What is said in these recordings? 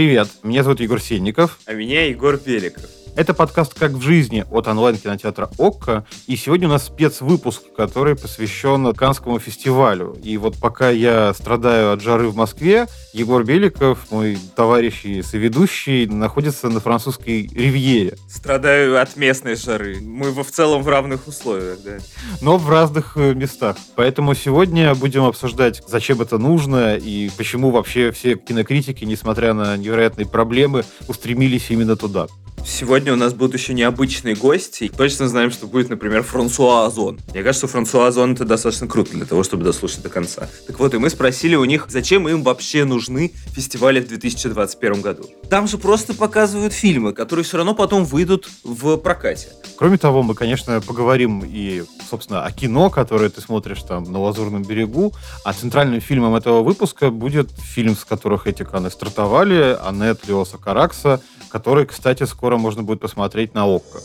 Привет, меня зовут Егор Сенников. А меня Егор Беликов. Это подкаст «Как в жизни» от онлайн-кинотеатра «Окко». И сегодня у нас спецвыпуск, который посвящен Канскому фестивалю. И вот пока я страдаю от жары в Москве, Егор Беликов, мой товарищ и соведущий, находится на французской ривьере. Страдаю от местной жары. Мы в целом в равных условиях, да. Но в разных э, местах. Поэтому сегодня будем обсуждать, зачем это нужно и почему вообще все кинокритики, несмотря на невероятные проблемы, устремились именно туда. Сегодня у нас будут еще необычные гости. Точно знаем, что будет, например, Франсуа Озон. Мне кажется, Франсуа Озон это достаточно круто для того, чтобы дослушать до конца. Так вот, и мы спросили у них, зачем им вообще нужны фестивали в 2021 году. Там же просто показывают фильмы, которые все равно потом выйдут в прокате. Кроме того, мы, конечно, поговорим и, собственно, о кино, которое ты смотришь там на Лазурном берегу. А центральным фильмом этого выпуска будет фильм, с которых эти каны стартовали, Аннет Леоса Каракса, который, кстати, скоро можно будет посмотреть на ОККО.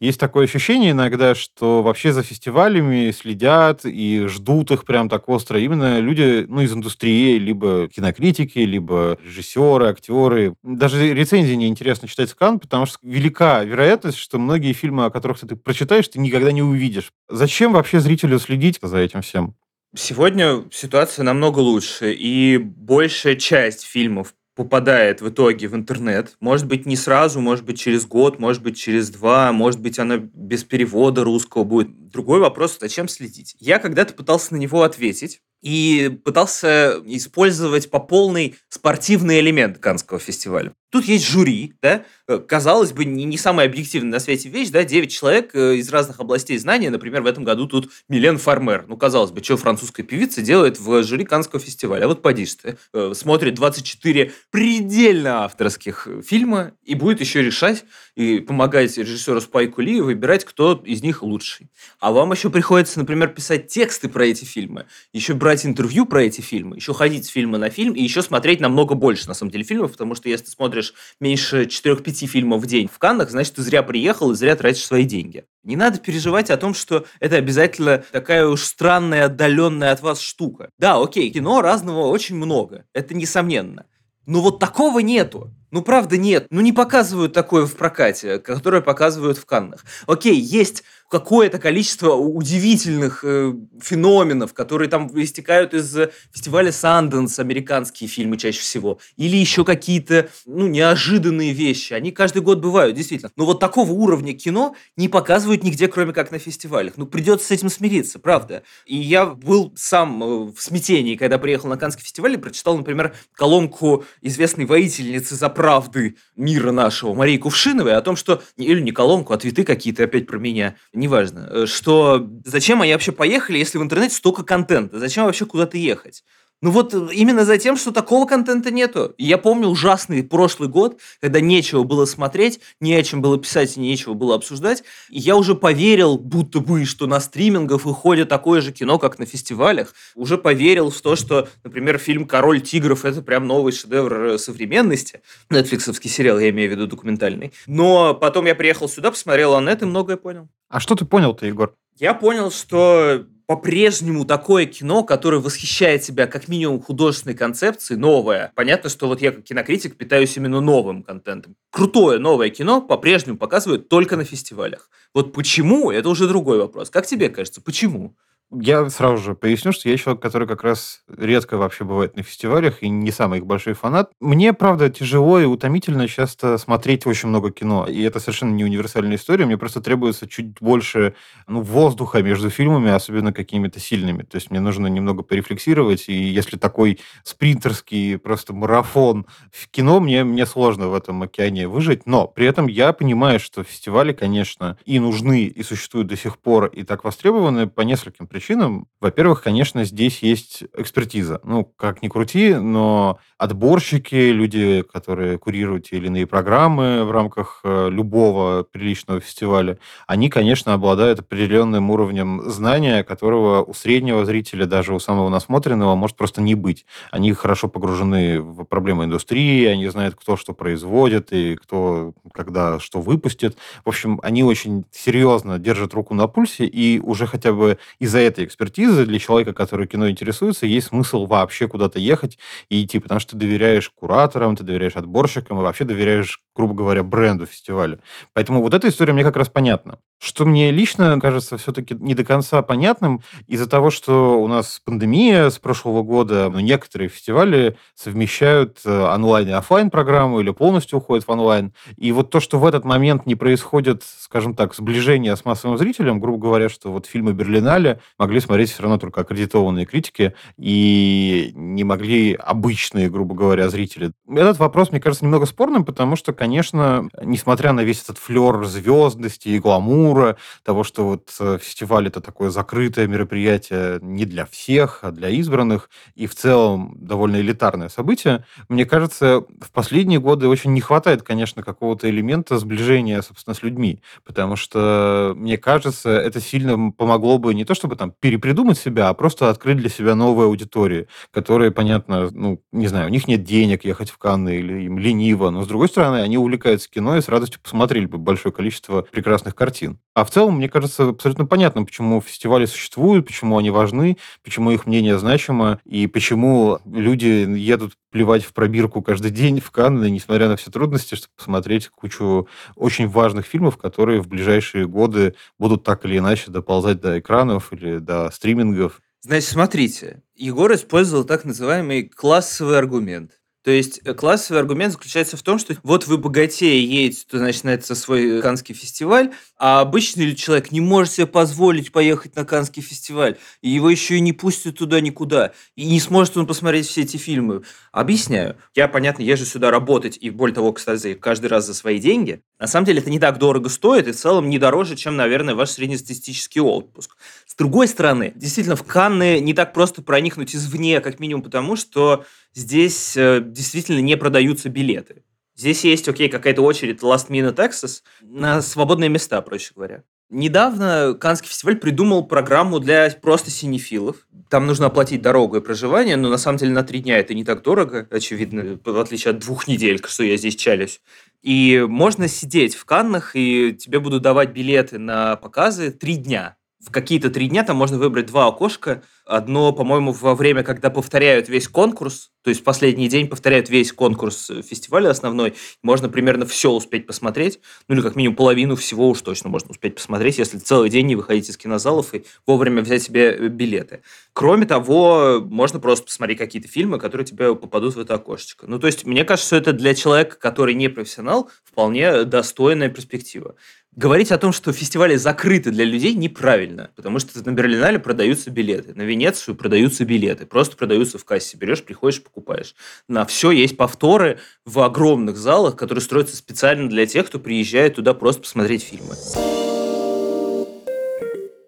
Есть такое ощущение иногда, что вообще за фестивалями следят и ждут их прям так остро именно люди ну, из индустрии, либо кинокритики, либо режиссеры, актеры. Даже рецензии неинтересно читать в Кан, потому что велика вероятность, что многие фильмы, о которых ты прочитаешь, ты никогда не увидишь. Зачем вообще зрителю следить за этим всем? Сегодня ситуация намного лучше, и большая часть фильмов попадает в итоге в интернет. Может быть, не сразу, может быть, через год, может быть, через два, может быть, она без перевода русского будет. Другой вопрос, зачем следить? Я когда-то пытался на него ответить, и пытался использовать по полной спортивный элемент Канского фестиваля. Тут есть жюри, да, э, казалось бы, не, не самая объективная на свете вещь, да, 9 человек э, из разных областей знания, например, в этом году тут Милен Фармер, ну, казалось бы, что французская певица делает в жюри Канского фестиваля, а вот поди ты, э, смотрит 24 предельно авторских фильма и будет еще решать и помогать режиссеру Спайку Ли выбирать, кто из них лучший. А вам еще приходится, например, писать тексты про эти фильмы, еще брать интервью про эти фильмы, еще ходить с фильма на фильм и еще смотреть намного больше, на самом деле, фильмов, потому что если ты смотришь меньше 4-5 фильмов в день в Каннах, значит, ты зря приехал и зря тратишь свои деньги. Не надо переживать о том, что это обязательно такая уж странная, отдаленная от вас штука. Да, окей, кино разного очень много, это несомненно. Но вот такого нету. Ну, правда, нет. Ну, не показывают такое в прокате, которое показывают в Каннах. Окей, есть какое-то количество удивительных э, феноменов, которые там истекают из фестиваля Санденс, американские фильмы чаще всего, или еще какие-то, ну, неожиданные вещи. Они каждый год бывают, действительно. Но вот такого уровня кино не показывают нигде, кроме как на фестивалях. Ну, придется с этим смириться, правда. И я был сам э, в смятении, когда приехал на Каннский фестиваль и прочитал, например, колонку известной воительницы за правды мира нашего Марии Кувшиновой о том, что... Или не колонку, а твиты какие-то опять про меня неважно, э, что зачем они вообще поехали, если в интернете столько контента? Зачем вообще куда-то ехать? Ну вот э, именно за тем, что такого контента нету. Я помню ужасный прошлый год, когда нечего было смотреть, не о чем было писать и нечего было обсуждать. И я уже поверил, будто бы, что на стримингах выходит такое же кино, как на фестивалях. Уже поверил в то, что, например, фильм «Король тигров» — это прям новый шедевр э, современности. Нетфликсовский сериал, я имею в виду документальный. Но потом я приехал сюда, посмотрел Аннет и многое понял. А что ты понял-то, Егор? Я понял, что по-прежнему такое кино, которое восхищает себя как минимум художественной концепцией, новое. Понятно, что вот я как кинокритик питаюсь именно новым контентом. Крутое новое кино по-прежнему показывают только на фестивалях. Вот почему, это уже другой вопрос. Как тебе кажется, почему? Я сразу же поясню, что я человек, который как раз редко вообще бывает на фестивалях и не самый их большой фанат. Мне, правда, тяжело и утомительно часто смотреть очень много кино. И это совершенно не универсальная история. Мне просто требуется чуть больше ну, воздуха между фильмами, особенно какими-то сильными. То есть мне нужно немного порефлексировать. И если такой спринтерский просто марафон в кино, мне, мне сложно в этом океане выжить. Но при этом я понимаю, что фестивали, конечно, и нужны, и существуют до сих пор, и так востребованы по нескольким причинам причинам. Во-первых, конечно, здесь есть экспертиза. Ну, как ни крути, но отборщики, люди, которые курируют те или иные программы в рамках э, любого приличного фестиваля, они, конечно, обладают определенным уровнем знания, которого у среднего зрителя, даже у самого насмотренного, может просто не быть. Они хорошо погружены в проблемы индустрии, они знают, кто что производит и кто когда что выпустит. В общем, они очень серьезно держат руку на пульсе, и уже хотя бы из-за этой экспертизы, для человека, который кино интересуется, есть смысл вообще куда-то ехать и идти, потому что ты доверяешь кураторам, ты доверяешь отборщикам и вообще доверяешь, грубо говоря, бренду фестиваля. Поэтому вот эта история мне как раз понятна. Что мне лично кажется все-таки не до конца понятным, из-за того, что у нас пандемия с прошлого года, но некоторые фестивали совмещают э, онлайн и офлайн программу или полностью уходят в онлайн. И вот то, что в этот момент не происходит, скажем так, сближение с массовым зрителем, грубо говоря, что вот фильмы Берлинале могли смотреть все равно только аккредитованные критики и не могли обычные, грубо говоря, зрители. Этот вопрос, мне кажется, немного спорным, потому что, конечно, несмотря на весь этот флер звездности и гламур, гламура, того, что вот э, фестиваль это такое закрытое мероприятие не для всех, а для избранных, и в целом довольно элитарное событие, мне кажется, в последние годы очень не хватает, конечно, какого-то элемента сближения, собственно, с людьми, потому что, мне кажется, это сильно помогло бы не то, чтобы там перепридумать себя, а просто открыть для себя новые аудитории, которые, понятно, ну, не знаю, у них нет денег ехать в Канны или им лениво, но, с другой стороны, они увлекаются кино и с радостью посмотрели бы большое количество прекрасных картин. А в целом, мне кажется, абсолютно понятно, почему фестивали существуют, почему они важны, почему их мнение значимо, и почему люди едут плевать в пробирку каждый день в Канны, несмотря на все трудности, чтобы посмотреть кучу очень важных фильмов, которые в ближайшие годы будут так или иначе доползать до экранов или до стримингов. Значит, смотрите, Егор использовал так называемый классовый аргумент. То есть э, классовый аргумент заключается в том, что вот вы богатее едете, то, значит, на этот свой Канский фестиваль, а обычный человек не может себе позволить поехать на Канский фестиваль, и его еще и не пустят туда никуда, и не сможет он посмотреть все эти фильмы. Объясняю. Я, понятно, езжу сюда работать, и более того, кстати, каждый раз за свои деньги. На самом деле это не так дорого стоит, и в целом не дороже, чем, наверное, ваш среднестатистический отпуск. С другой стороны, действительно, в Канны не так просто проникнуть извне, как минимум потому, что здесь э, действительно не продаются билеты. Здесь есть, окей, какая-то очередь Last Minute Access на свободные места, проще говоря. Недавно Канский фестиваль придумал программу для просто синефилов. Там нужно оплатить дорогу и проживание, но на самом деле на три дня это не так дорого, очевидно, в отличие от двух недель, что я здесь чалюсь. И можно сидеть в Каннах, и тебе будут давать билеты на показы три дня в какие-то три дня там можно выбрать два окошка. Одно, по-моему, во время, когда повторяют весь конкурс, то есть последний день повторяют весь конкурс фестиваля основной, можно примерно все успеть посмотреть, ну или как минимум половину всего уж точно можно успеть посмотреть, если целый день не выходить из кинозалов и вовремя взять себе билеты. Кроме того, можно просто посмотреть какие-то фильмы, которые тебе попадут в это окошечко. Ну, то есть, мне кажется, что это для человека, который не профессионал, вполне достойная перспектива. Говорить о том, что фестивали закрыты для людей, неправильно, потому что на Берлинале продаются билеты, на Венецию продаются билеты, просто продаются в кассе, берешь, приходишь, покупаешь. На все есть повторы в огромных залах, которые строятся специально для тех, кто приезжает туда просто посмотреть фильмы.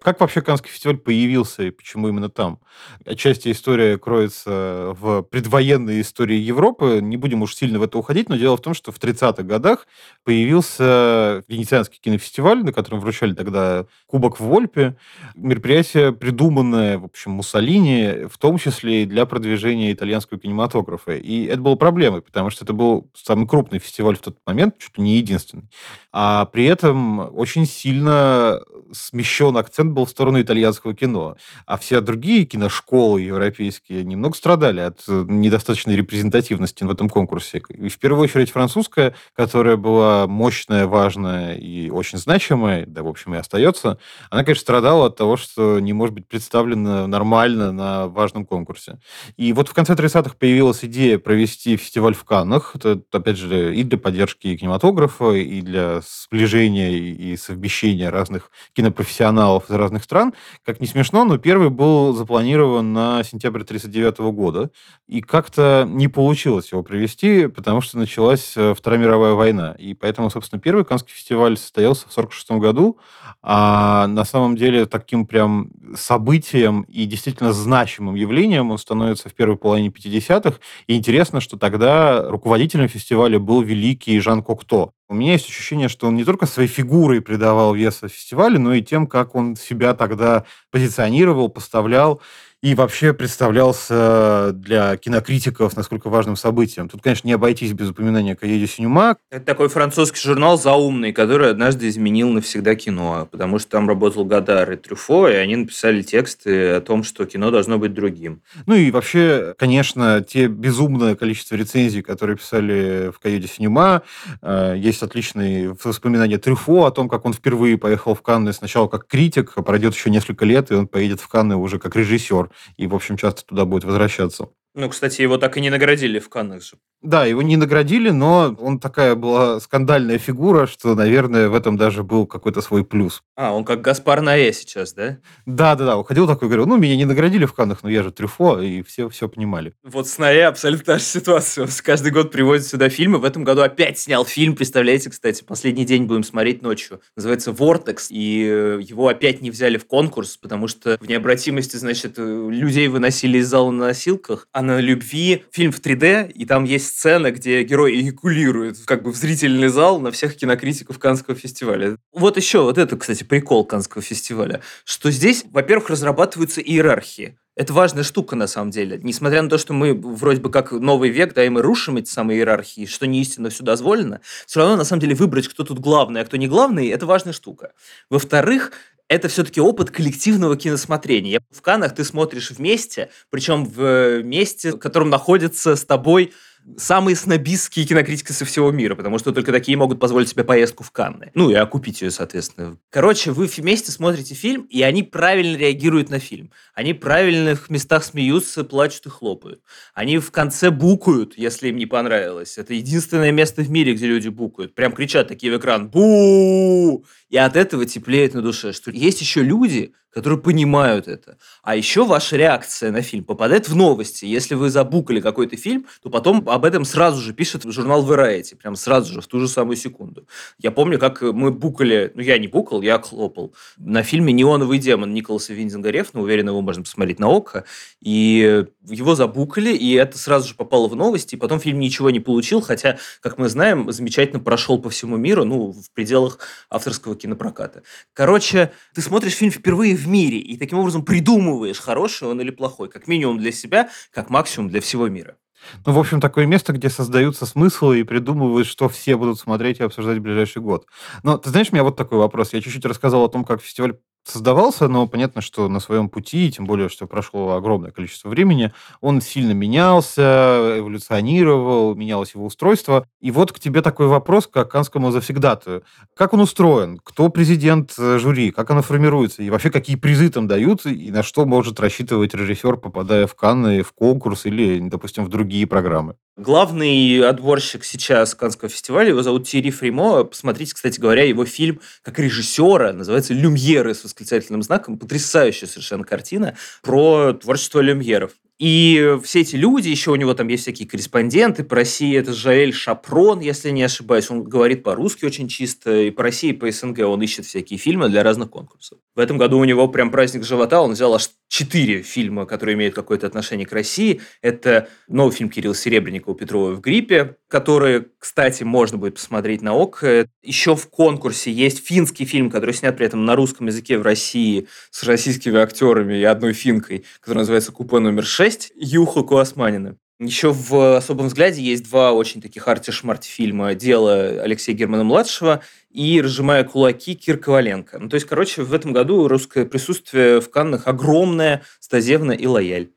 Как вообще Каннский фестиваль появился и почему именно там? Отчасти история кроется в предвоенной истории Европы. Не будем уж сильно в это уходить, но дело в том, что в 30-х годах появился Венецианский кинофестиваль, на котором вручали тогда Кубок в Вольпе. Мероприятие, придуманное, в общем, Муссолини, в том числе и для продвижения итальянского кинематографа. И это было проблемой, потому что это был самый крупный фестиваль в тот момент, чуть ли не единственный. А при этом очень сильно смещен акцент был в сторону итальянского кино. А все другие киношколы европейские немного страдали от э, недостаточной репрезентативности в этом конкурсе. И в первую очередь французская, которая была мощная, важная и очень значимая, да, в общем, и остается, она, конечно, страдала от того, что не может быть представлена нормально на важном конкурсе. И вот в конце 30-х появилась идея провести фестиваль в Каннах. Это, опять же, и для поддержки кинематографа, и для сближения и совмещения разных кинопрофессионалов из разных стран. Как не смешно, но первый был запланирован на сентябрь 1939 года, и как-то не получилось его провести, потому что началась э, Вторая мировая война. И поэтому, собственно, первый Каннский фестиваль состоялся в 1946 году, а на самом деле таким прям событием и действительно значимым явлением он становится в первой половине 50-х. И интересно, что тогда руководителем фестиваля был великий Жан Кокто. У меня есть ощущение, что он не только своей фигурой придавал веса фестивалю, но и тем, как он себя тогда позиционировал, поставлял. И вообще представлялся для кинокритиков насколько важным событием. Тут, конечно, не обойтись без упоминания Каеди Синюма. Это такой французский журнал заумный, который однажды изменил навсегда кино, потому что там работал Гадар и Трюфо, и они написали тексты о том, что кино должно быть другим. Ну и вообще, конечно, те безумное количество рецензий, которые писали в Каеде Синема, э, есть отличные воспоминания Трюфо о том, как он впервые поехал в Канны сначала как критик, а пройдет еще несколько лет, и он поедет в Канны уже как режиссер, и, в общем, часто туда будет возвращаться. Ну, кстати, его так и не наградили в Каннах же. Да, его не наградили, но он такая была скандальная фигура, что, наверное, в этом даже был какой-то свой плюс. А, он как Гаспар Ноэ сейчас, да? Да, да, да. Уходил такой, говорил, ну, меня не наградили в Каннах, но я же Трюфо, и все все понимали. Вот с Ноэ абсолютно та же ситуация. Он каждый год приводит сюда фильмы. В этом году опять снял фильм, представляете, кстати, последний день будем смотреть ночью. Называется «Вортекс», и его опять не взяли в конкурс, потому что в необратимости, значит, э, людей выносили из зала на носилках, а на любви фильм в 3D, и там есть сцена, где герой эякулирует как бы в зрительный зал на всех кинокритиков Канского фестиваля. Вот еще, вот это, кстати, прикол Канского фестиваля, что здесь, во-первых, разрабатываются иерархии. Это важная штука, на самом деле. Несмотря на то, что мы вроде бы как новый век, да, и мы рушим эти самые иерархии, что не истинно все дозволено, все равно, на самом деле, выбрать, кто тут главный, а кто не главный, это важная штука. Во-вторых, это все-таки опыт коллективного киносмотрения. В Канах ты смотришь вместе, причем в месте, в котором находится с тобой самые снобистские кинокритики со всего мира, потому что только такие могут позволить себе поездку в Канны. Ну, и окупить ее, соответственно. Короче, вы вместе смотрите фильм, и они правильно реагируют на фильм. Они правильно в местах смеются, плачут и хлопают. Они в конце букают, если им не понравилось. Это единственное место в мире, где люди букают. Прям кричат такие в экран «Бу!» И от этого теплеет на душе, что есть еще люди, которые понимают это. А еще ваша реакция на фильм попадает в новости. Если вы забукали какой-то фильм, то потом об этом сразу же пишет журнал Variety, прям сразу же, в ту же самую секунду. Я помню, как мы букали, ну я не букал, я хлопал, на фильме «Неоновый демон» Николаса Виндинга Рефна, уверен, его можно посмотреть на ОККО, и его забукали, и это сразу же попало в новости, и потом фильм ничего не получил, хотя, как мы знаем, замечательно прошел по всему миру, ну, в пределах авторского кинопроката. Короче, ты смотришь фильм впервые в мире, и таким образом придумываешь, хороший он или плохой, как минимум для себя, как максимум для всего мира. Ну, в общем, такое место, где создаются смыслы и придумывают, что все будут смотреть и обсуждать в ближайший год. Но ты знаешь, у меня вот такой вопрос. Я чуть-чуть рассказал о том, как фестиваль создавался, но понятно, что на своем пути, тем более, что прошло огромное количество времени, он сильно менялся, эволюционировал, менялось его устройство. И вот к тебе такой вопрос, как канскому завсегдатую. Как он устроен? Кто президент э, жюри? Как оно формируется? И вообще, какие призы там дают? И на что может рассчитывать режиссер, попадая в Канны, в конкурс или, допустим, в другие программы? Главный отборщик сейчас Канского фестиваля, его зовут Тири Фримо. Посмотрите, кстати говоря, его фильм как режиссера, называется «Люмьеры» с восклицательным знаком. Потрясающая совершенно картина про творчество Люмьеров. И все эти люди, еще у него там есть всякие корреспонденты по России, это Жаэль Шапрон, если не ошибаюсь, он говорит по-русски очень чисто, и по России, и по СНГ он ищет всякие фильмы для разных конкурсов. В этом году у него прям праздник живота, он взял аж четыре фильма, которые имеют какое-то отношение к России. Это новый фильм Кирилла Серебренникова «Петрова в гриппе», который, кстати, можно будет посмотреть на ОК. Еще в конкурсе есть финский фильм, который снят при этом на русском языке в России с российскими актерами и одной финкой, который называется «Купе номер 6». 6 Юха Куасманина. Еще в особом взгляде есть два очень таких арти-шмарти фильма «Дело Алексея Германа-младшего» и «Разжимая кулаки» Кир Коваленко. Ну, то есть, короче, в этом году русское присутствие в Каннах огромное, Стазевна и Лояль.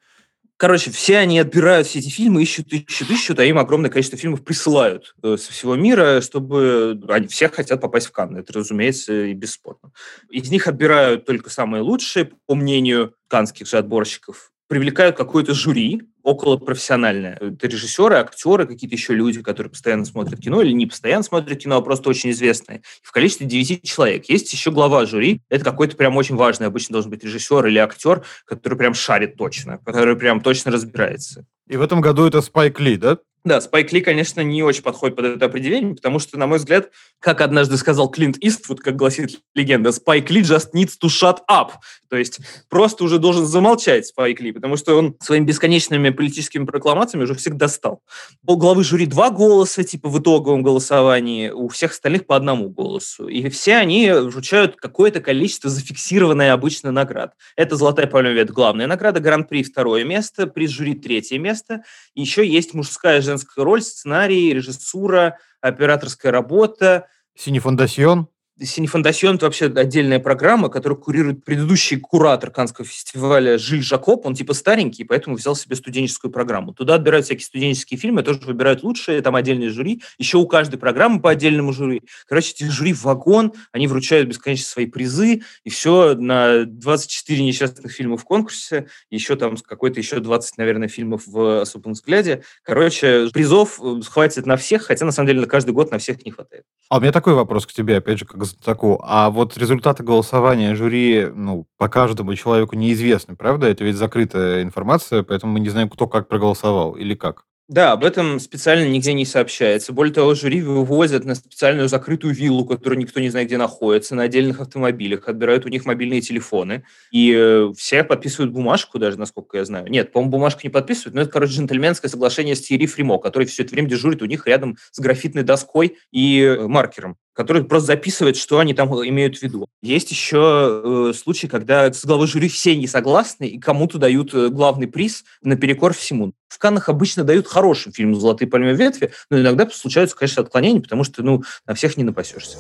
Короче, все они отбирают все эти фильмы, ищут, ищут, ищут, а им огромное количество фильмов присылают э, со всего мира, чтобы они все хотят попасть в Канны. Это, разумеется, и бесспорно. Из них отбирают только самые лучшие, по мнению канских же отборщиков привлекают какое-то жюри, около профессиональное. Это режиссеры, актеры, какие-то еще люди, которые постоянно смотрят кино или не постоянно смотрят кино, а просто очень известные. В количестве 9 человек. Есть еще глава жюри. Это какой-то прям очень важный. Обычно должен быть режиссер или актер, который прям шарит точно, который прям точно разбирается. И в этом году это Спайк Ли, да? Да, Спайк Ли, конечно, не очень подходит под это определение, потому что, на мой взгляд, как однажды сказал Клинт Иствуд, как гласит легенда, Спайк Ли just needs to shut up. То есть просто уже должен замолчать Спайк Ли, потому что он своими бесконечными политическими прокламациями уже всех достал. У главы жюри два голоса, типа в итоговом голосовании, у всех остальных по одному голосу. И все они вручают какое-то количество зафиксированное обычно наград. Это «Золотая пальмовая ветвь» главная награда, Гран-при второе место, приз жюри третье место. Еще есть мужская и женская роль, сценарий, режиссура, операторская работа. Синефондасьон. Синефондасьон – это вообще отдельная программа, которую курирует предыдущий куратор Канского фестиваля Жиль Жакоп. Он типа старенький, поэтому взял себе студенческую программу. Туда отбирают всякие студенческие фильмы, тоже выбирают лучшие, там отдельные жюри. Еще у каждой программы по отдельному жюри. Короче, эти жюри в вагон, они вручают бесконечно свои призы, и все на 24 несчастных фильма в конкурсе, еще там какой-то еще 20, наверное, фильмов в особом взгляде. Короче, призов э, хватит на всех, хотя на самом деле на каждый год на всех не хватает. А у меня такой вопрос к тебе, опять же, как знатоку. А вот результаты голосования жюри, ну, по каждому человеку неизвестны, правда? Это ведь закрытая информация, поэтому мы не знаем, кто как проголосовал или как. Да, об этом специально нигде не сообщается. Более того, жюри вывозят на специальную закрытую виллу, которую никто не знает, где находится, на отдельных автомобилях, отбирают у них мобильные телефоны. И э, все подписывают бумажку даже, насколько я знаю. Нет, по-моему, бумажку не подписывают, но это, короче, джентльменское соглашение с Тири Фримо, который все это время дежурит у них рядом с графитной доской и э, маркером который просто записывает, что они там имеют в виду. Есть еще э, случаи, когда с главой жюри все не согласны, и кому-то дают э, главный приз наперекор всему. В Каннах обычно дают хорошим фильму «Золотые пальмовые ветви», но иногда случаются, конечно, отклонения, потому что ну, на всех не напасешься.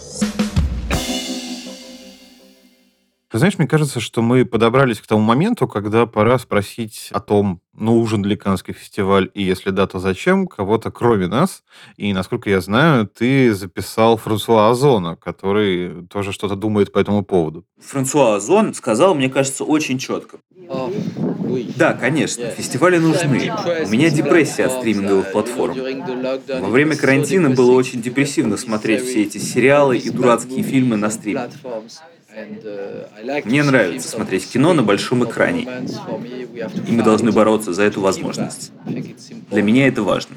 Ты знаешь, мне кажется, что мы подобрались к тому моменту, когда пора спросить о том, нужен ли Каннский фестиваль, и если да, то зачем, кого-то кроме нас. И, насколько я знаю, ты записал Франсуа Озона, который тоже что-то думает по этому поводу. Франсуа Озон сказал, мне кажется, очень четко. Да, конечно, фестивали нужны. У меня депрессия от стриминговых платформ. Во время карантина было очень депрессивно смотреть все эти сериалы и дурацкие фильмы на стриме. Мне нравится смотреть кино на большом экране, и мы должны бороться за эту возможность. Для меня это важно.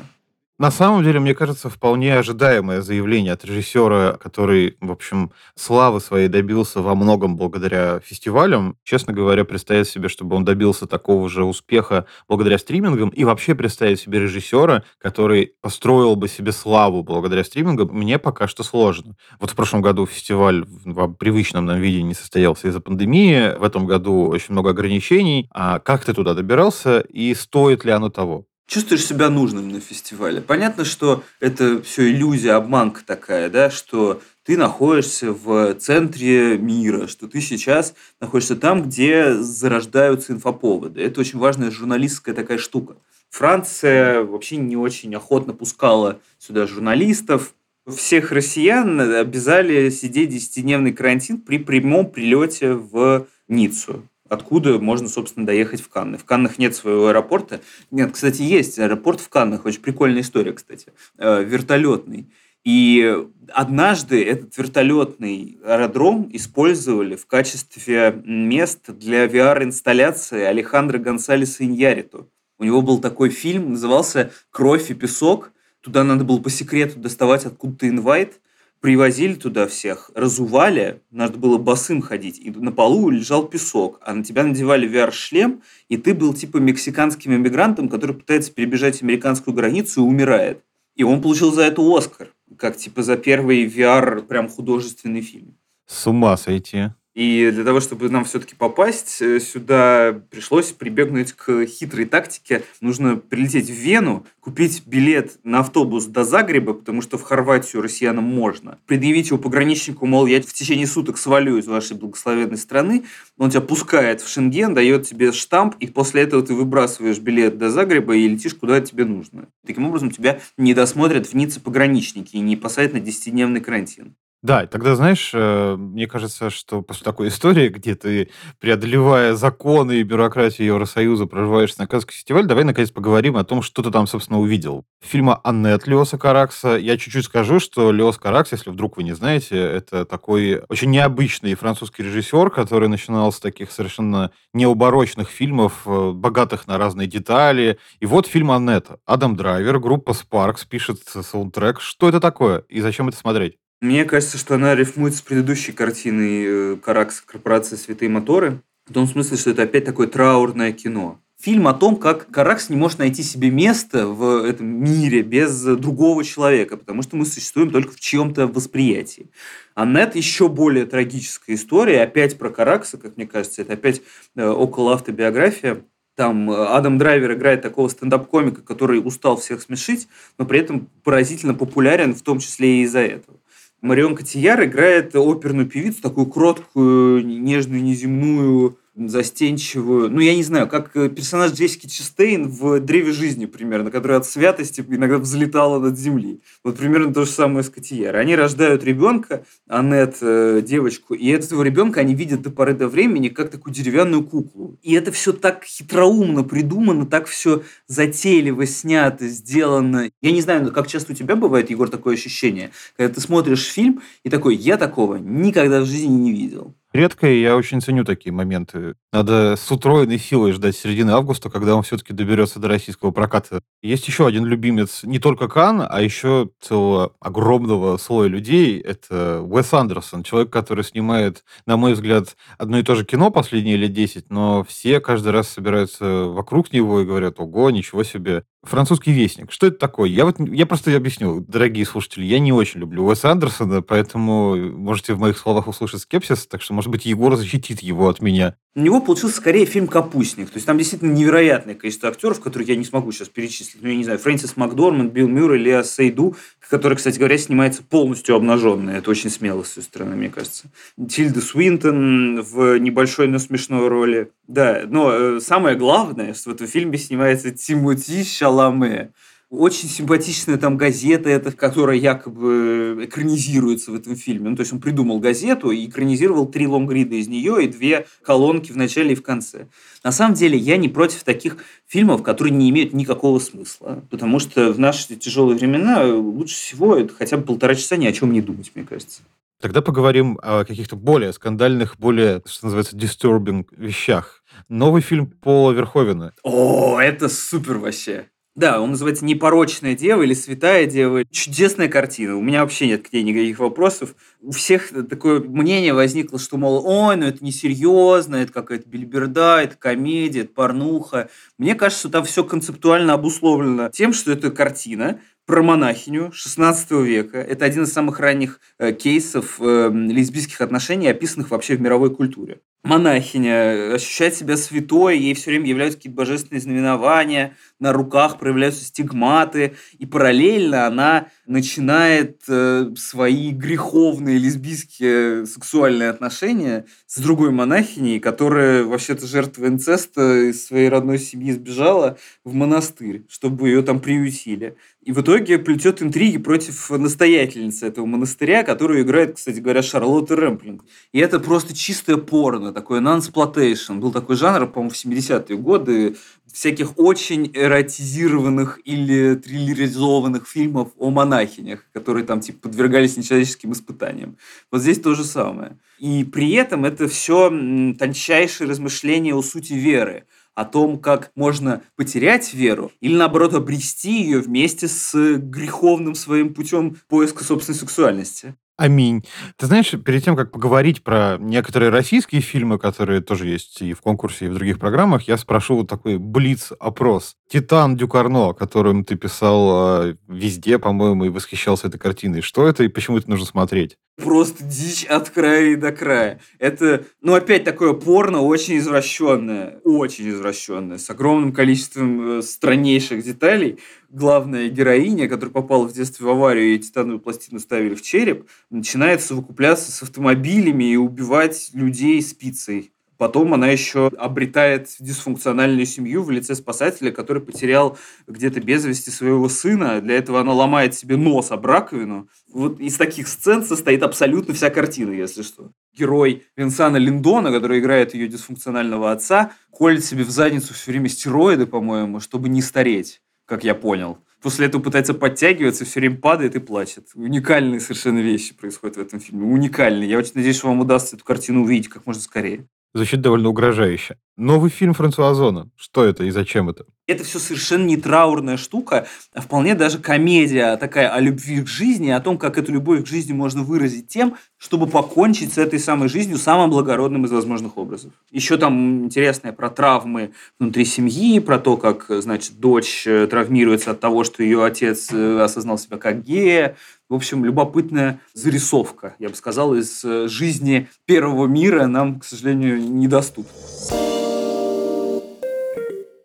На самом деле, мне кажется, вполне ожидаемое заявление от режиссера, который, в общем, славы своей добился во многом благодаря фестивалям. Честно говоря, представить себе, чтобы он добился такого же успеха благодаря стримингам, и вообще представить себе режиссера, который построил бы себе славу благодаря стримингам, мне пока что сложно. Вот в прошлом году фестиваль в привычном нам виде не состоялся из-за пандемии, в этом году очень много ограничений. А как ты туда добирался, и стоит ли оно того? Чувствуешь себя нужным на фестивале. Понятно, что это все иллюзия, обманка такая, да, что ты находишься в центре мира, что ты сейчас находишься там, где зарождаются инфоповоды. Это очень важная журналистская такая штука. Франция вообще не очень охотно пускала сюда журналистов. Всех россиян обязали сидеть 10-дневный карантин при прямом прилете в Ниццу откуда можно, собственно, доехать в Канны. В Каннах нет своего аэропорта. Нет, кстати, есть аэропорт в Каннах. Очень прикольная история, кстати. Э, вертолетный. И однажды этот вертолетный аэродром использовали в качестве места для VR-инсталляции Алехандро Гонсалеса Иньяриту. У него был такой фильм, назывался «Кровь и песок». Туда надо было по секрету доставать откуда-то инвайт – привозили туда всех, разували, надо было босым ходить, и на полу лежал песок, а на тебя надевали VR-шлем, и ты был типа мексиканским иммигрантом, который пытается перебежать американскую границу и умирает. И он получил за это Оскар, как типа за первый VR прям художественный фильм. С ума сойти. И для того, чтобы нам все-таки попасть э, сюда, пришлось прибегнуть к хитрой тактике. Нужно прилететь в Вену, купить билет на автобус до Загреба, потому что в Хорватию россиянам можно. Предъявить его пограничнику, мол, я в течение суток свалю из вашей благословенной страны. Он тебя пускает в Шенген, дает тебе штамп, и после этого ты выбрасываешь билет до Загреба и летишь куда тебе нужно. Таким образом, тебя не досмотрят в Ницце пограничники и не посадят на 10-дневный карантин. Да, тогда, знаешь, э, мне кажется, что после такой истории, где ты, преодолевая законы и бюрократию Евросоюза, проживаешь на Каннский фестиваль, давай, наконец, поговорим о том, что ты там, собственно, увидел. Фильма «Аннет» Леоса Каракса. Я чуть-чуть скажу, что Леос Каракс, если вдруг вы не знаете, это такой очень необычный французский режиссер, который начинал с таких совершенно неуборочных фильмов, э, богатых на разные детали. И вот фильм «Аннет». Адам Драйвер, группа Sparks пишет саундтрек. Что это такое и зачем это смотреть? Мне кажется, что она рифмует с предыдущей картиной э, Каракс «Корпорация Святые Моторы». В том смысле, что это опять такое траурное кино. фильм о том, как Каракс не может найти себе место в этом мире без другого человека, потому что мы существуем только в чьем-то восприятии. Аннет еще более трагическая история, опять про Каракса, как мне кажется, это опять э, около автобиография. Там э, Адам Драйвер играет такого стендап-комика, который устал всех смешить, но при этом поразительно популярен, в том числе и из-за этого. Марион Котияр играет оперную певицу, такую кроткую, нежную, неземную, застенчивую, ну, я не знаю, как э, персонаж Джессики Честейн в «Древе жизни» примерно, которая от святости иногда взлетала над земли. Вот примерно то же самое с Котияр. Они рождают ребенка, Аннет, э, девочку, и этого ребенка они видят до поры до времени как такую деревянную куклу. И это все так хитроумно придумано, так все затейливо снято, сделано. Я не знаю, как часто у тебя бывает, Егор, такое ощущение, когда ты смотришь фильм и такой, я такого никогда в жизни не видел. Редко, и я очень ценю такие моменты. Надо с утроенной силой ждать середины августа, когда он все-таки доберется до российского проката. Есть еще один любимец не только Кан, а еще целого огромного слоя людей. Это Уэс Андерсон, человек, который снимает, на мой взгляд, одно и то же кино последние лет 10, но все каждый раз собираются вокруг него и говорят, ого, ничего себе. Французский вестник. Что это такое? Я вот я просто объясню, дорогие слушатели, я не очень люблю Уэса Андерсона, поэтому можете в моих словах услышать скепсис, так что, может быть, Егор защитит его от меня. У него получился скорее фильм «Капустник». То есть там действительно невероятное количество актеров, которых я не смогу сейчас перечислить. Ну, я не знаю, Фрэнсис Макдорманд, Билл Мюррей, Лео Сейду, который, кстати говоря, снимается полностью обнаженный. Это очень смело с ее стороны, мне кажется. Тильда Свинтон в небольшой, но смешной роли. Да, но э, самое главное, что в этом фильме снимается Тимоти Шаламе. Очень симпатичная там газета, эта, которая якобы экранизируется в этом фильме. Ну, то есть он придумал газету и экранизировал три лонгрида из нее и две колонки в начале и в конце. На самом деле я не против таких фильмов, которые не имеют никакого смысла. Потому что в наши тяжелые времена лучше всего это хотя бы полтора часа ни о чем не думать, мне кажется. Тогда поговорим о каких-то более скандальных, более, что называется, disturbing вещах. Новый фильм Пола Верховена. О, это супер вообще. Да, он называется «Непорочная дева» или «Святая дева». Чудесная картина. У меня вообще нет к ней никаких вопросов. У всех такое мнение возникло, что, мол, ой, ну это несерьезно, это какая-то бельберда, это комедия, это порнуха. Мне кажется, что там все концептуально обусловлено тем, что это картина, про монахиню 16 века. Это один из самых ранних э, кейсов э, лесбийских отношений, описанных вообще в мировой культуре. Монахиня ощущает себя святой, ей все время являются какие-то божественные знаменования, на руках проявляются стигматы, и параллельно она начинает э, свои греховные лесбийские сексуальные отношения с другой монахиней, которая вообще-то жертва инцеста из своей родной семьи сбежала в монастырь, чтобы ее там приютили. И в итоге плетет интриги против настоятельницы этого монастыря, которую играет, кстати говоря, Шарлотта Рэмплинг. И это просто чистое порно, такое нансплотейшн. Был такой жанр, по-моему, в 70-е годы, всяких очень эротизированных или триллеризованных фильмов о монахинях, которые там типа подвергались нечеловеческим испытаниям. Вот здесь то же самое. И при этом это все тончайшие размышления о сути веры о том, как можно потерять веру или, наоборот, обрести ее вместе с греховным своим путем поиска собственной сексуальности. Аминь. Ты знаешь, перед тем, как поговорить про некоторые российские фильмы, которые тоже есть и в конкурсе, и в других программах, я спрошу вот такой блиц-опрос. «Титан Дюкарно», которым ты писал э, везде, по-моему, и восхищался этой картиной. Что это и почему это нужно смотреть? Просто дичь от края и до края. Это, ну, опять такое порно очень извращенное, очень извращенное, с огромным количеством э, страннейших деталей главная героиня, которая попала в детстве в аварию и титановую пластину ставили в череп, начинает совокупляться с автомобилями и убивать людей спицей. Потом она еще обретает дисфункциональную семью в лице спасателя, который потерял где-то без вести своего сына. Для этого она ломает себе нос об раковину. Вот из таких сцен состоит абсолютно вся картина, если что. Герой Винсана Линдона, который играет ее дисфункционального отца, колет себе в задницу все время стероиды, по-моему, чтобы не стареть как я понял. После этого пытается подтягиваться, все время падает и плачет. Уникальные совершенно вещи происходят в этом фильме. Уникальные. Я очень надеюсь, что вам удастся эту картину увидеть как можно скорее. Звучит довольно угрожающе. Новый фильм Франсуа Озона. Что это и зачем это? Это все совершенно не траурная штука, а вполне даже комедия такая о любви к жизни, о том, как эту любовь к жизни можно выразить тем, чтобы покончить с этой самой жизнью самым благородным из возможных образов. Еще там интересное про травмы внутри семьи, про то, как, значит, дочь э, травмируется от того, что ее отец э, осознал себя как гея. В общем, любопытная зарисовка, я бы сказал, из э, жизни первого мира нам, к сожалению, недоступна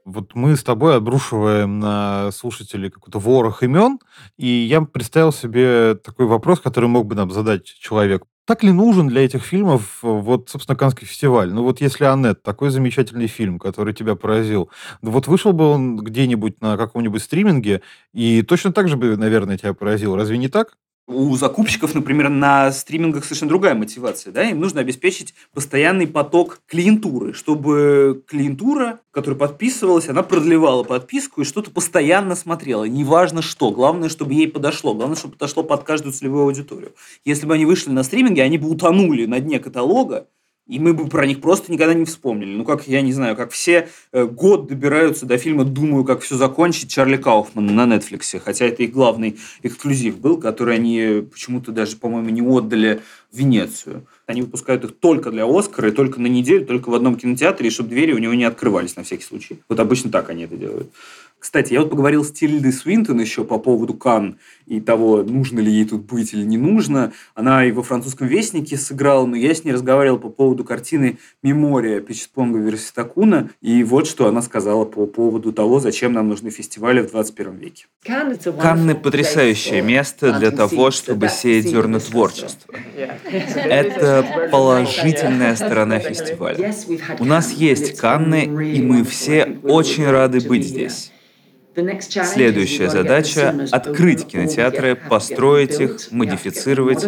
вот мы с тобой обрушиваем на слушателей какой-то ворох имен, и я представил себе такой вопрос, который мог бы нам задать человек. Так ли нужен для этих фильмов вот, собственно, Каннский фестиваль? Ну вот если «Аннет», такой замечательный фильм, который тебя поразил, ну вот вышел бы он где-нибудь на каком-нибудь стриминге, и точно так же бы, наверное, тебя поразил. Разве не так? У закупщиков, например, на стримингах совершенно другая мотивация. Да? Им нужно обеспечить постоянный поток клиентуры, чтобы клиентура, которая подписывалась, она продлевала подписку и что-то постоянно смотрела. Неважно что. Главное, чтобы ей подошло. Главное, чтобы подошло под каждую целевую аудиторию. Если бы они вышли на стриминге, они бы утонули на дне каталога, и мы бы про них просто никогда не вспомнили. Ну, как, я не знаю, как все э, год добираются до фильма «Думаю, как все закончить» Чарли Кауфмана на Netflix. Хотя это их главный эксклюзив был, который они почему-то даже, по-моему, не отдали в Венецию. Они выпускают их только для Оскара и только на неделю, только в одном кинотеатре, и чтобы двери у него не открывались на всякий случай. Вот обычно так они это делают. Кстати, я вот поговорил с Тильдой Свинтон еще по поводу Кан и того, нужно ли ей тут быть или не нужно. Она и во французском вестнике сыграла, но я с ней разговаривал по поводу картины «Мемория» Пичеспонга Верситакуна. И вот что она сказала по поводу того, зачем нам нужны фестивали в 21 веке. Канны – потрясающее место для того, чтобы сеять зерна творчества. Это положительная сторона фестиваля. У нас есть Канны, и мы все очень рады быть здесь. Следующая задача — открыть кинотеатры, построить их, модифицировать.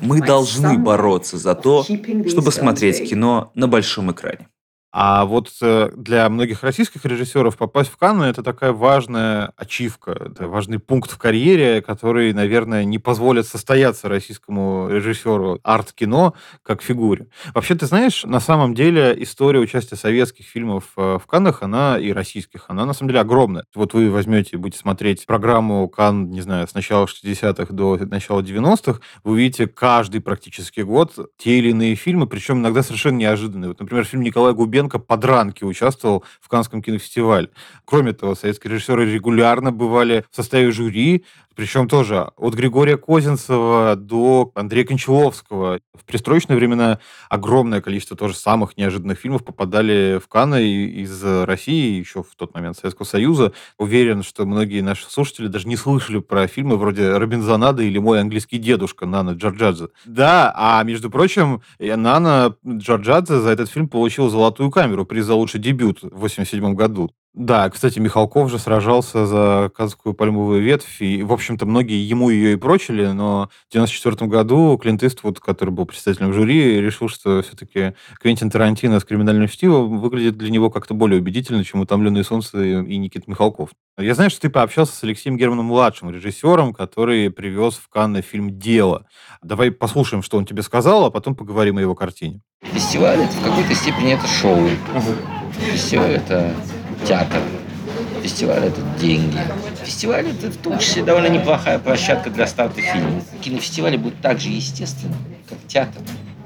Мы должны бороться за то, чтобы смотреть кино на большом экране. А вот э, для многих российских режиссеров попасть в Канны это такая важная ачивка, это важный пункт в карьере, который, наверное, не позволит состояться российскому режиссеру арт-кино как фигуре. Вообще, ты знаешь, на самом деле история участия советских фильмов э, в Каннах, она и российских, она на самом деле огромная. Вот вы возьмете, будете смотреть программу Кан, не знаю, с начала 60-х до начала 90-х, вы увидите каждый практически год те или иные фильмы, причем иногда совершенно неожиданные. Вот, например, фильм Николая Губернского Губенко «Подранки» участвовал в Канском кинофестивале. Кроме того, советские режиссеры регулярно бывали в составе жюри причем тоже от Григория Козинцева до Андрея Кончаловского. В пристроечные времена огромное количество тоже самых неожиданных фильмов попадали в Канны из России, еще в тот момент Советского Союза. Уверен, что многие наши слушатели даже не слышали про фильмы вроде «Робинзонада» или «Мой английский дедушка» Нана Джорджадзе. Да, а между прочим, Нана Джорджадзе за этот фильм получил «Золотую камеру», приз за лучший дебют в 1987 году. Да, кстати, Михалков же сражался за Казанскую пальмовую ветвь, и, в общем-то, многие ему ее и прочили, но в 94 году Клинт Иствуд, который был председателем жюри, решил, что все-таки Квентин Тарантино с криминальным чтивом выглядит для него как-то более убедительно, чем «Утомленные солнце» и Никита Михалков. Я знаю, что ты пообщался с Алексеем Германом-младшим, режиссером, который привез в Канны фильм «Дело». Давай послушаем, что он тебе сказал, а потом поговорим о его картине. Фестиваль — это в какой-то степени это шоу. Фестиваль — это театр. Фестиваль – это деньги. Фестиваль – это в том числе довольно неплохая площадка для старта фильма. Кинофестивали будут так же естественны, как театр.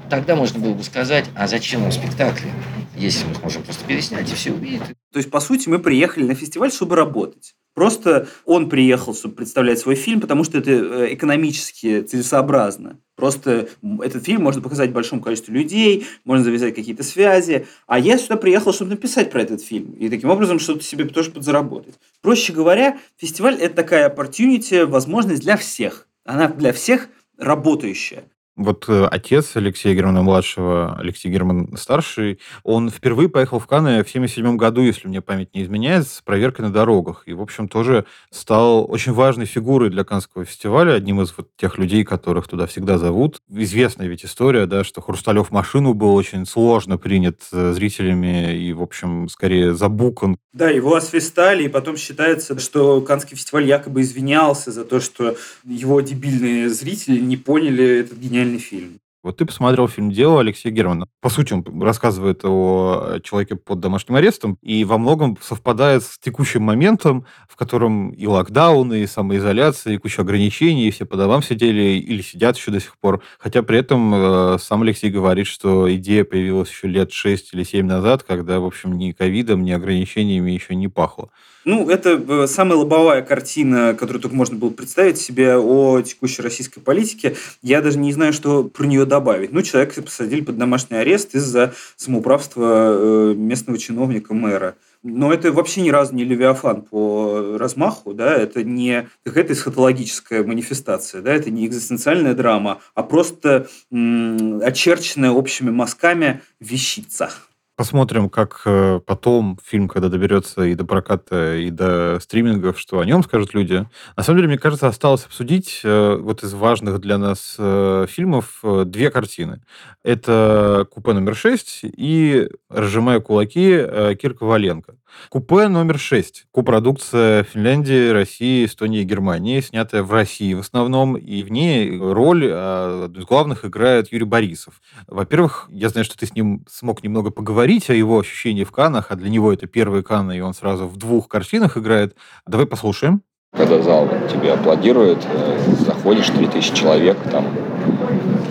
Тогда можно было бы сказать, а зачем нам спектакли, если мы сможем просто переснять и все увидят. То есть, по сути, мы приехали на фестиваль, чтобы работать. Просто он приехал, чтобы представлять свой фильм, потому что это э, экономически целесообразно. Просто этот фильм можно показать большому количеству людей, можно завязать какие-то связи. А я сюда приехал, чтобы написать про этот фильм. И таким образом что-то себе тоже подзаработать. Проще говоря, фестиваль – это такая opportunity, возможность для всех. Она для всех работающая. Вот э, отец Алексея Германа-младшего, Алексей Герман-старший, он впервые поехал в Канны в 1977 году, если мне память не изменяет, с проверкой на дорогах. И, в общем, тоже стал очень важной фигурой для Каннского фестиваля, одним из вот тех людей, которых туда всегда зовут. Известная ведь история, да, что Хрусталев машину был очень сложно принят э, зрителями и, в общем, скорее забукан. Да, его освистали, и потом считается, что Каннский фестиваль якобы извинялся за то, что его дебильные зрители не поняли этот гениальный гениальный фильм. Вот ты посмотрел фильм «Дело» Алексея Германа. По сути, он рассказывает о человеке под домашним арестом, и во многом совпадает с текущим моментом, в котором и локдауны, и самоизоляция, и куча ограничений, и все по домам сидели или сидят еще до сих пор. Хотя при этом э, сам Алексей говорит, что идея появилась еще лет 6 или 7 назад, когда, в общем, ни ковидом, ни ограничениями еще не пахло. Ну, это э, самая лобовая картина, которую только можно было представить себе о текущей российской политике. Я даже не знаю, что про нее добавить. Ну, человека посадили под домашний арест из-за самоуправства э, местного чиновника, мэра. Но это вообще ни разу не Левиафан по размаху, да, это не какая-то эсхатологическая манифестация, да, это не экзистенциальная драма, а просто м- очерченная общими мазками вещица. Посмотрим, как э, потом фильм, когда доберется и до проката, и до стримингов, что о нем скажут люди. На самом деле, мне кажется, осталось обсудить э, вот из важных для нас э, фильмов две картины. Это «Купе номер 6» и «Разжимая кулаки» Кирка Валенко. Купе номер 6. Копродукция Финляндии, России, Эстонии и Германии, снятая в России в основном, и в ней роль а, из главных играет Юрий Борисов. Во-первых, я знаю, что ты с ним смог немного поговорить о его ощущении в Канах, а для него это первые Каны, и он сразу в двух картинах играет. Давай послушаем. Когда зал тебе аплодирует, э, заходишь, 3000 человек, там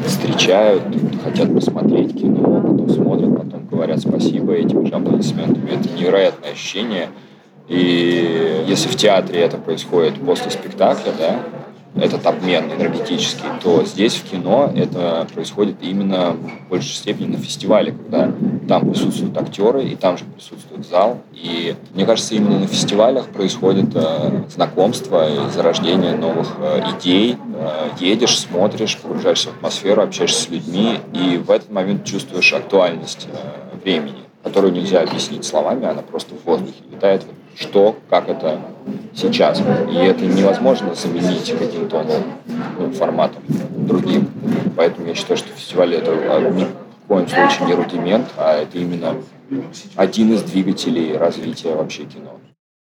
встречают, хотят посмотреть кино, потом смотрят, говорят спасибо этим же аплодисментами. Это невероятное ощущение. И если в театре это происходит после спектакля, да, этот обмен энергетический, то здесь в кино это происходит именно в большей степени на фестивале, когда там присутствуют актеры и там же присутствует зал. И мне кажется, именно на фестивалях происходит э, знакомство и зарождение новых э, идей. Э, едешь, смотришь, погружаешься в атмосферу, общаешься с людьми, и в этот момент чувствуешь актуальность времени, которую нельзя объяснить словами, она просто в воздухе летает что, как это сейчас. И это невозможно заменить каким-то ну, форматом другим. Поэтому я считаю, что фестиваль это ни в коем случае не рудимент, а это именно один из двигателей развития вообще кино.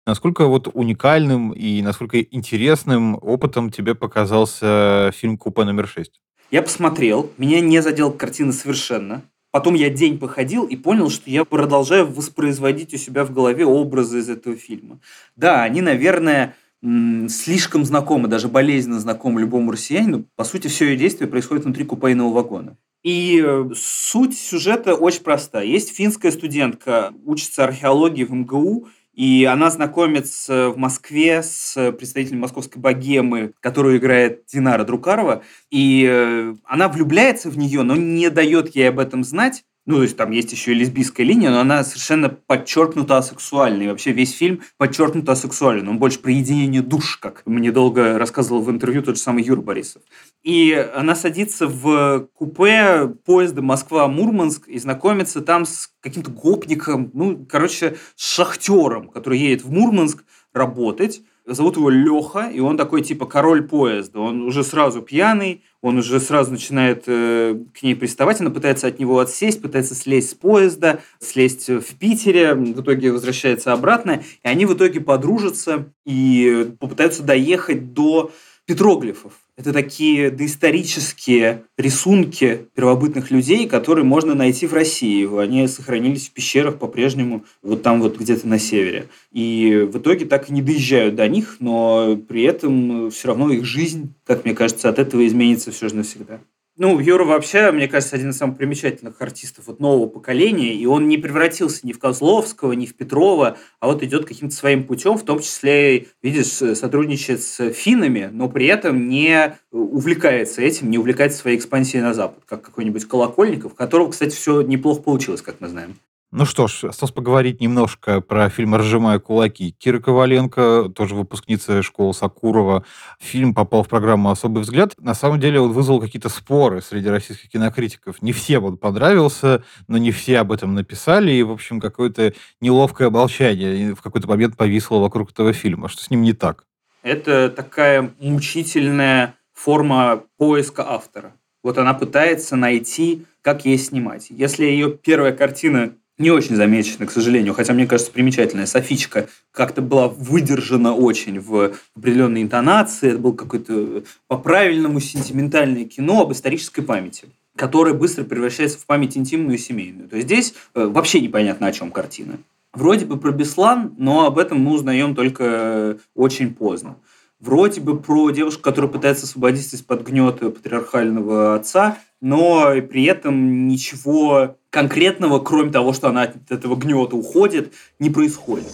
Насколько вот уникальным и насколько интересным опытом тебе показался фильм «Купе номер 6»? Я посмотрел, меня не задел картина совершенно. Потом я день походил и понял, что я продолжаю воспроизводить у себя в голове образы из этого фильма. Да, они, наверное, слишком знакомы, даже болезненно знакомы любому россиянину. По сути, все ее действие происходит внутри купейного вагона. И э, суть сюжета очень проста. Есть финская студентка, учится археологии в МГУ, и она знакомится в Москве с представителем московской богемы, которую играет Динара Друкарова. И э, она влюбляется в нее, но не дает ей об этом знать. Ну, то есть там есть еще и лесбийская линия, но она совершенно подчеркнута асексуальной. И вообще весь фильм подчеркнуто асексуален. Он больше про единение душ, как мне долго рассказывал в интервью тот же самый Юр Борисов. И она садится в купе поезда Москва-Мурманск и знакомится там с каким-то гопником, ну, короче, с шахтером, который едет в Мурманск работать зовут его Леха, и он такой типа король поезда. Он уже сразу пьяный, он уже сразу начинает э, к ней приставать, она пытается от него отсесть, пытается слезть с поезда, слезть в Питере, в итоге возвращается обратно, и они в итоге подружатся и попытаются доехать до петроглифов. Это такие доисторические рисунки первобытных людей, которые можно найти в России. Они сохранились в пещерах по-прежнему, вот там вот где-то на севере. И в итоге так и не доезжают до них, но при этом все равно их жизнь, как мне кажется, от этого изменится все же навсегда. Ну, Юра вообще, мне кажется, один из самых примечательных артистов вот нового поколения, и он не превратился ни в Козловского, ни в Петрова, а вот идет каким-то своим путем, в том числе, видишь, сотрудничает с финнами, но при этом не увлекается этим, не увлекается своей экспансией на Запад, как какой-нибудь Колокольников, которого, кстати, все неплохо получилось, как мы знаем. Ну что ж, осталось поговорить немножко про фильм «Разжимая кулаки». Кира Коваленко, тоже выпускница школы Сакурова. Фильм попал в программу «Особый взгляд». На самом деле он вызвал какие-то споры среди российских кинокритиков. Не всем он понравился, но не все об этом написали. И, в общем, какое-то неловкое молчание в какой-то момент повисло вокруг этого фильма. Что с ним не так? Это такая мучительная форма поиска автора. Вот она пытается найти, как ей снимать. Если ее первая картина не очень замечена, к сожалению, хотя, мне кажется, примечательная. Софичка как-то была выдержана очень в определенной интонации. Это было какое-то по-правильному сентиментальное кино об исторической памяти. которая быстро превращается в память интимную и семейную. То есть здесь э, вообще непонятно, о чем картина. Вроде бы про Беслан, но об этом мы узнаем только э, очень поздно. Вроде бы про девушку, которая пытается освободиться из-под гнета патриархального отца, но при этом ничего конкретного, кроме того, что она от этого гнета уходит, не происходит.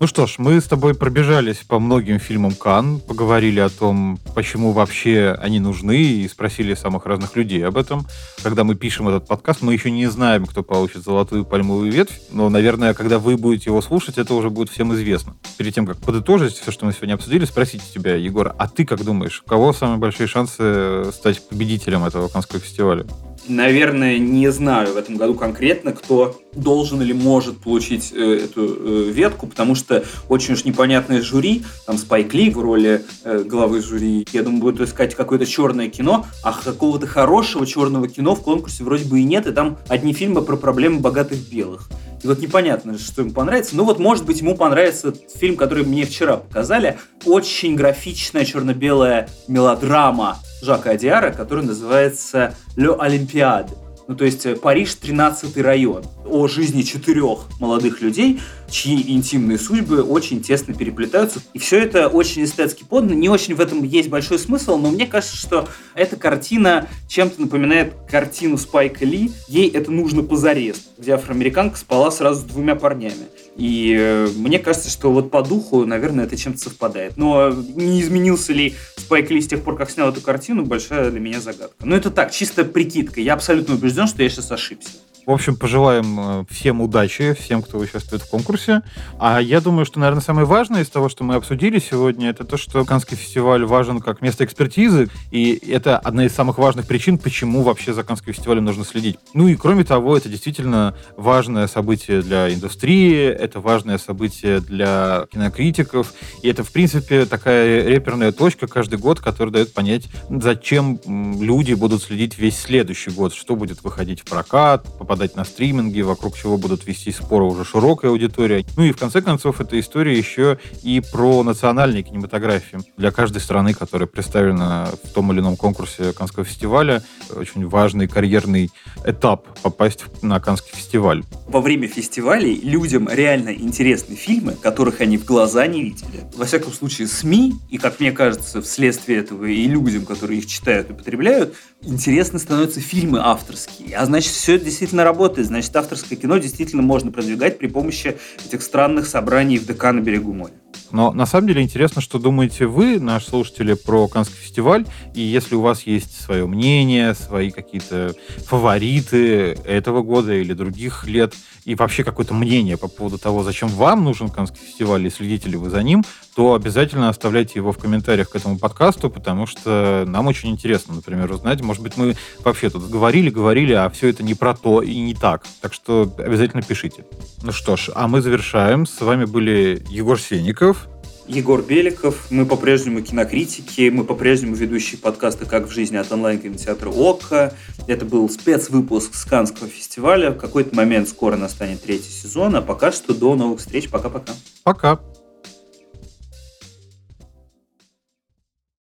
Ну что ж, мы с тобой пробежались по многим фильмам Кан, поговорили о том, почему вообще они нужны, и спросили самых разных людей об этом. Когда мы пишем этот подкаст, мы еще не знаем, кто получит золотую пальмовую ветвь, но, наверное, когда вы будете его слушать, это уже будет всем известно. Перед тем, как подытожить все, что мы сегодня обсудили, спросите тебя, Егор, а ты как думаешь, у кого самые большие шансы стать победителем этого Канского фестиваля? наверное, не знаю в этом году конкретно, кто должен или может получить э, эту э, ветку, потому что очень уж непонятное жюри, там Спайк Ли в роли э, главы жюри, я думаю, будут искать какое-то черное кино, а какого-то хорошего черного кино в конкурсе вроде бы и нет, и там одни фильмы про проблемы богатых белых. И вот непонятно, что ему понравится. Ну вот, может быть, ему понравится фильм, который мне вчера показали. Очень графичная черно-белая мелодрама Жака Адиара, который называется «Le Olympiade». Ну, то есть э, Париж 13 район. О жизни четырех молодых людей, чьи интимные судьбы очень тесно переплетаются. И все это очень эстетски подано. Не очень в этом есть большой смысл, но мне кажется, что эта картина чем-то напоминает картину Спайка Ли. Ей это нужно позарез, где афроамериканка спала сразу с двумя парнями. И э, мне кажется, что вот по духу, наверное, это чем-то совпадает. Но не изменился ли Спайк Ли с тех пор, как снял эту картину, большая для меня загадка. Но это так, чисто прикидка. Я абсолютно убежден, что я сейчас ошибся. В общем, пожелаем э, всем удачи, всем, кто участвует в конкурсе. А я думаю, что, наверное, самое важное из того, что мы обсудили сегодня, это то, что Канский фестиваль важен как место экспертизы, и это одна из самых важных причин, почему вообще за Канским фестивалем нужно следить. Ну и кроме того, это действительно важное событие для индустрии, это важное событие для кинокритиков, и это, в принципе, такая реперная точка каждый год, которая дает понять, зачем люди будут следить весь следующий год, что будет выходить в прокат, попадать на стриминги, вокруг чего будут вести споры уже широкая аудитория. Ну и в конце концов, эта история еще и про национальные кинематографии. Для каждой страны, которая представлена в том или ином конкурсе Канского фестиваля, очень важный карьерный этап попасть на Канский фестиваль. Во время фестивалей людям реально интересны фильмы, которых они в глаза не видели. Во всяком случае, СМИ, и, как мне кажется, вследствие этого и людям, которые их читают и потребляют, интересны становятся фильмы авторские. А значит, все это действительно работает. Значит, авторское кино действительно можно продвигать при помощи этих странных собраний в ДК на берегу моря. Но на самом деле интересно, что думаете вы, наши слушатели, про Канский фестиваль. И если у вас есть свое мнение, свои какие-то фавориты этого года или других лет, и вообще какое-то мнение по поводу того, зачем вам нужен Канский фестиваль и следите ли вы за ним, то обязательно оставляйте его в комментариях к этому подкасту, потому что нам очень интересно, например, узнать. Может быть, мы вообще тут говорили, говорили, а все это не про то и не так. Так что обязательно пишите. Ну что ж, а мы завершаем. С вами были Егор Сенников, Егор Беликов. Мы по-прежнему кинокритики, мы по-прежнему ведущие подкасты «Как в жизни» от онлайн-кинотеатра ОККО. Это был спецвыпуск с Канского фестиваля. В какой-то момент скоро настанет третий сезон, а пока что до новых встреч. Пока-пока. Пока. -пока. Пока.